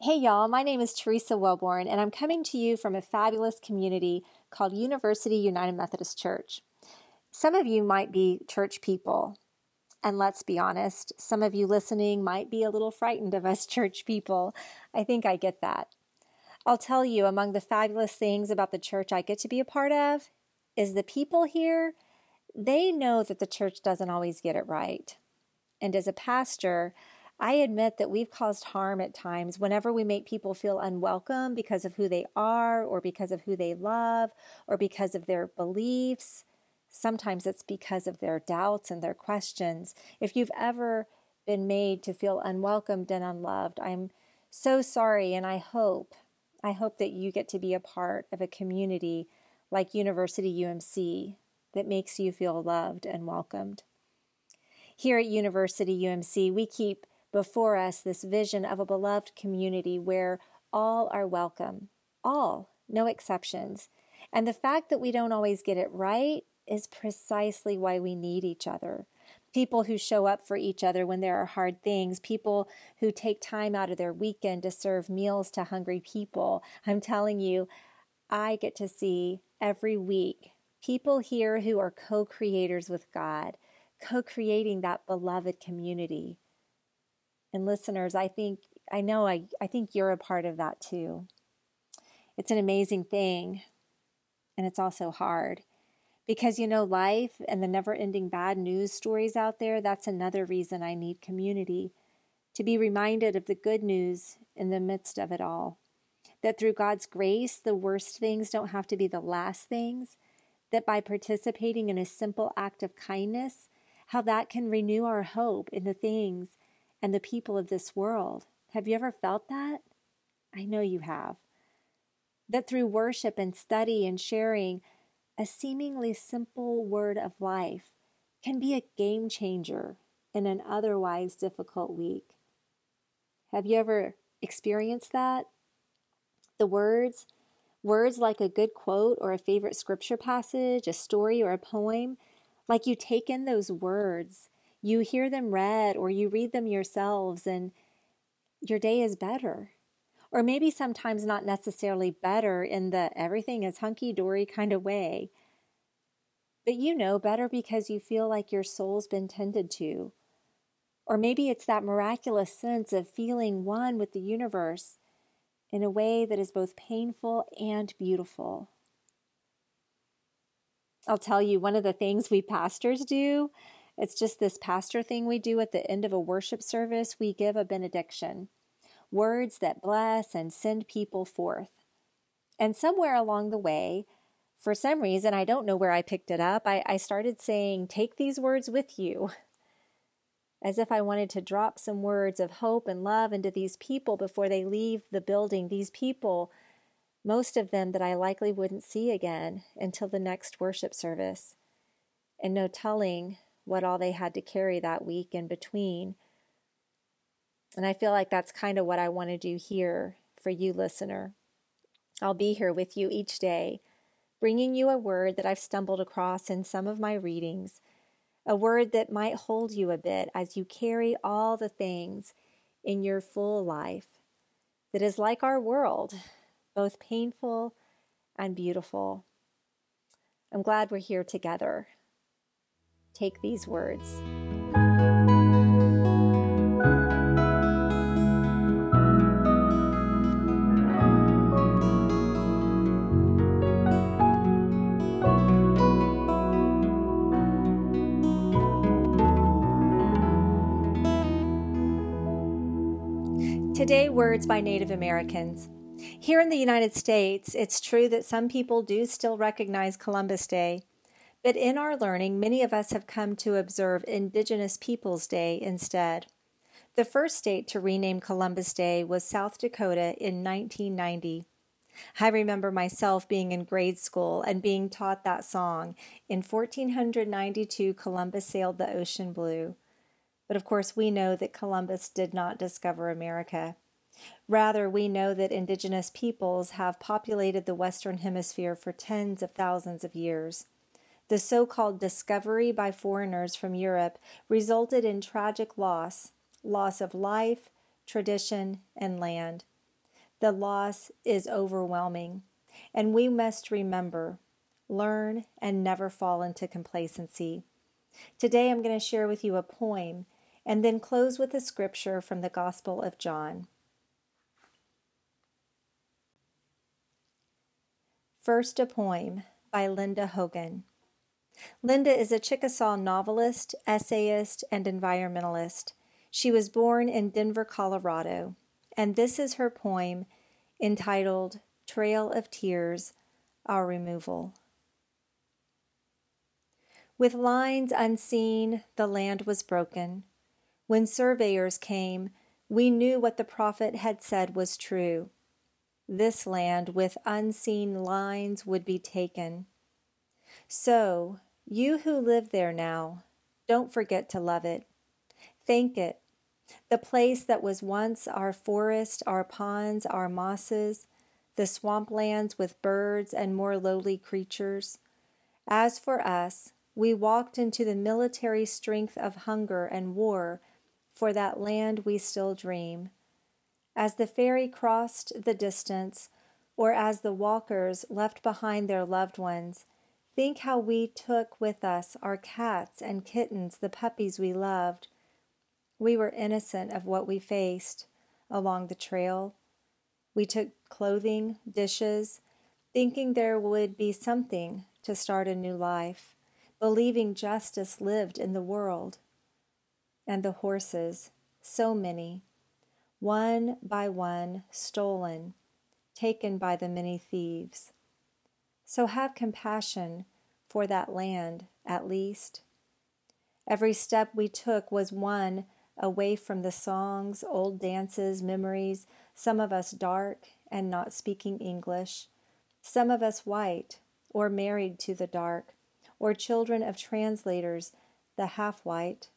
Hey, y'all, my name is Teresa Wellborn, and I'm coming to you from a fabulous community called University United Methodist Church. Some of you might be church people, and let's be honest, some of you listening might be a little frightened of us church people. I think I get that. I'll tell you, among the fabulous things about the church I get to be a part of is the people here, they know that the church doesn't always get it right. And as a pastor, I admit that we've caused harm at times whenever we make people feel unwelcome because of who they are, or because of who they love, or because of their beliefs. Sometimes it's because of their doubts and their questions. If you've ever been made to feel unwelcomed and unloved, I'm so sorry, and I hope, I hope that you get to be a part of a community like University UMC that makes you feel loved and welcomed. Here at University UMC, we keep before us this vision of a beloved community where all are welcome, all, no exceptions. And the fact that we don't always get it right is precisely why we need each other. People who show up for each other when there are hard things, people who take time out of their weekend to serve meals to hungry people. I'm telling you, I get to see every week people here who are co creators with God, co creating that beloved community and listeners, I think I know I, I think you're a part of that too. It's an amazing thing, and it's also hard. Because you know, life and the never ending bad news stories out there, that's another reason I need community. To be reminded of the good news in the midst of it all. That through God's grace, the worst things don't have to be the last things. That by participating in a simple act of kindness, how that can renew our hope in the things and the people of this world. Have you ever felt that? I know you have. That through worship and study and sharing, a seemingly simple word of life can be a game changer in an otherwise difficult week. Have you ever experienced that? The words, words like a good quote or a favorite scripture passage, a story or a poem, like you take in those words you hear them read or you read them yourselves and your day is better. Or maybe sometimes not necessarily better in the everything is hunky dory kind of way, but you know better because you feel like your soul's been tended to. Or maybe it's that miraculous sense of feeling one with the universe in a way that is both painful and beautiful. I'll tell you, one of the things we pastors do it's just this pastor thing we do at the end of a worship service. We give a benediction, words that bless and send people forth. And somewhere along the way, for some reason, I don't know where I picked it up, I, I started saying, Take these words with you. As if I wanted to drop some words of hope and love into these people before they leave the building. These people, most of them that I likely wouldn't see again until the next worship service. And no telling what all they had to carry that week in between. And I feel like that's kind of what I want to do here for you, listener. I'll be here with you each day, bringing you a word that I've stumbled across in some of my readings, a word that might hold you a bit as you carry all the things in your full life that is like our world, both painful and beautiful. I'm glad we're here together. Take these words. Today, words by Native Americans. Here in the United States, it's true that some people do still recognize Columbus Day. But in our learning, many of us have come to observe Indigenous Peoples Day instead. The first state to rename Columbus Day was South Dakota in 1990. I remember myself being in grade school and being taught that song. In 1492, Columbus sailed the ocean blue. But of course, we know that Columbus did not discover America. Rather, we know that indigenous peoples have populated the Western Hemisphere for tens of thousands of years. The so called discovery by foreigners from Europe resulted in tragic loss loss of life, tradition, and land. The loss is overwhelming, and we must remember, learn, and never fall into complacency. Today I'm going to share with you a poem and then close with a scripture from the Gospel of John. First, a poem by Linda Hogan. Linda is a Chickasaw novelist, essayist, and environmentalist. She was born in Denver, Colorado, and this is her poem entitled Trail of Tears Our Removal. With lines unseen, the land was broken. When surveyors came, we knew what the prophet had said was true this land with unseen lines would be taken. So, you who live there now, don't forget to love it. Thank it. The place that was once our forest, our ponds, our mosses, the swamplands with birds and more lowly creatures. As for us, we walked into the military strength of hunger and war for that land we still dream as the ferry crossed the distance, or as the walkers left behind their loved ones, think how we took with us our cats and kittens, the puppies we loved. We were innocent of what we faced along the trail. We took clothing, dishes, thinking there would be something to start a new life, believing justice lived in the world. And the horses, so many, one by one stolen, taken by the many thieves. So have compassion for that land at least. Every step we took was one away from the songs, old dances, memories, some of us dark and not speaking English, some of us white or married to the dark, or children of translators, the half white,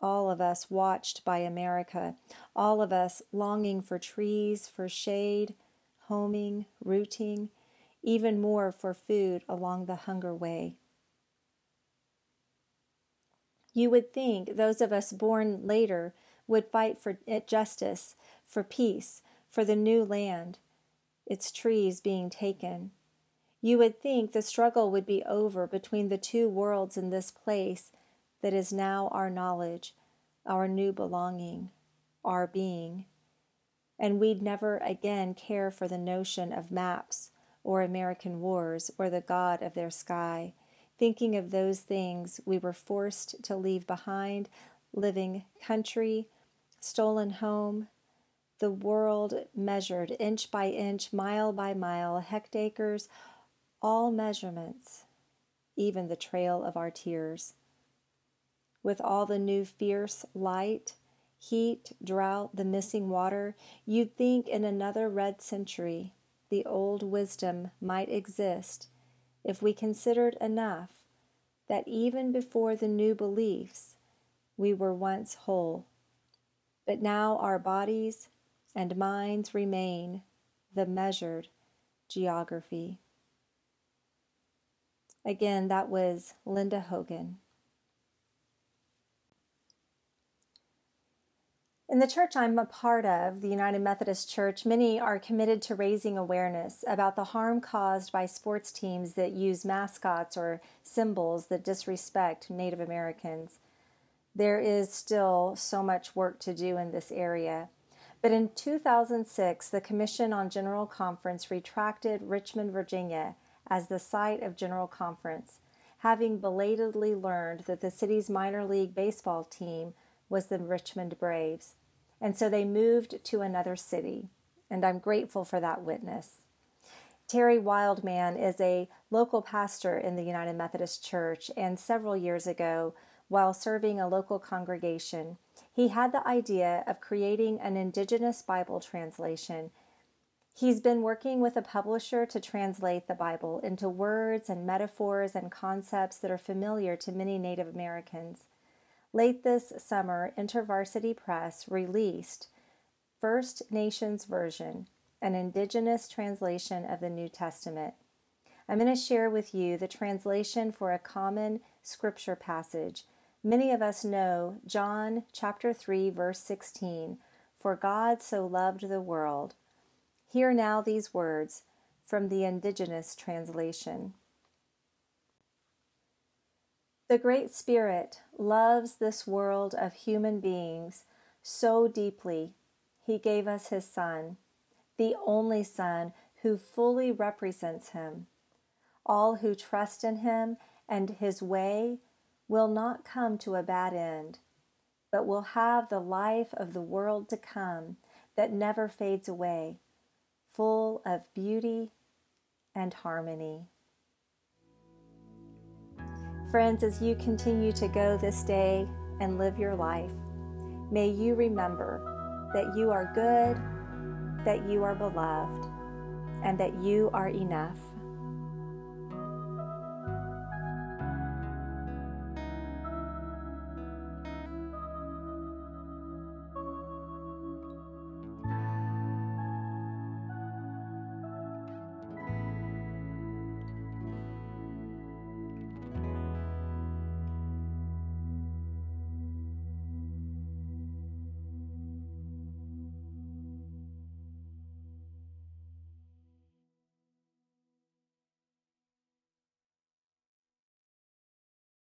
all of us watched by America, all of us longing for trees, for shade, homing, rooting, even more for food along the hunger way. You would think those of us born later would fight for justice, for peace, for the new land, its trees being taken. You would think the struggle would be over between the two worlds in this place that is now our knowledge, our new belonging, our being, and we'd never again care for the notion of maps or American wars or the God of their sky, thinking of those things we were forced to leave behind, living country, stolen home, the world measured inch by inch, mile by mile, hectares, all measurements, even the trail of our tears. With all the new fierce light, heat, drought, the missing water, you'd think in another red century the old wisdom might exist if we considered enough that even before the new beliefs, we were once whole. But now our bodies and minds remain the measured geography. Again, that was Linda Hogan. In the church I'm a part of, the United Methodist Church, many are committed to raising awareness about the harm caused by sports teams that use mascots or symbols that disrespect Native Americans. There is still so much work to do in this area. But in 2006, the Commission on General Conference retracted Richmond, Virginia as the site of General Conference, having belatedly learned that the city's minor league baseball team was the Richmond Braves. And so they moved to another city. And I'm grateful for that witness. Terry Wildman is a local pastor in the United Methodist Church, and several years ago, while serving a local congregation, he had the idea of creating an Indigenous Bible translation. He's been working with a publisher to translate the Bible into words and metaphors and concepts that are familiar to many Native Americans. Late this summer, InterVarsity Press released First Nations Version, an indigenous translation of the New Testament. I'm going to share with you the translation for a common scripture passage. Many of us know John chapter 3 verse 16, for God so loved the world. Hear now these words from the Indigenous translation. The Great Spirit loves this world of human beings so deeply, he gave us his Son, the only Son who fully represents him. All who trust in him and his way will not come to a bad end, but will have the life of the world to come that never fades away, full of beauty and harmony. Friends, as you continue to go this day and live your life, may you remember that you are good, that you are beloved, and that you are enough.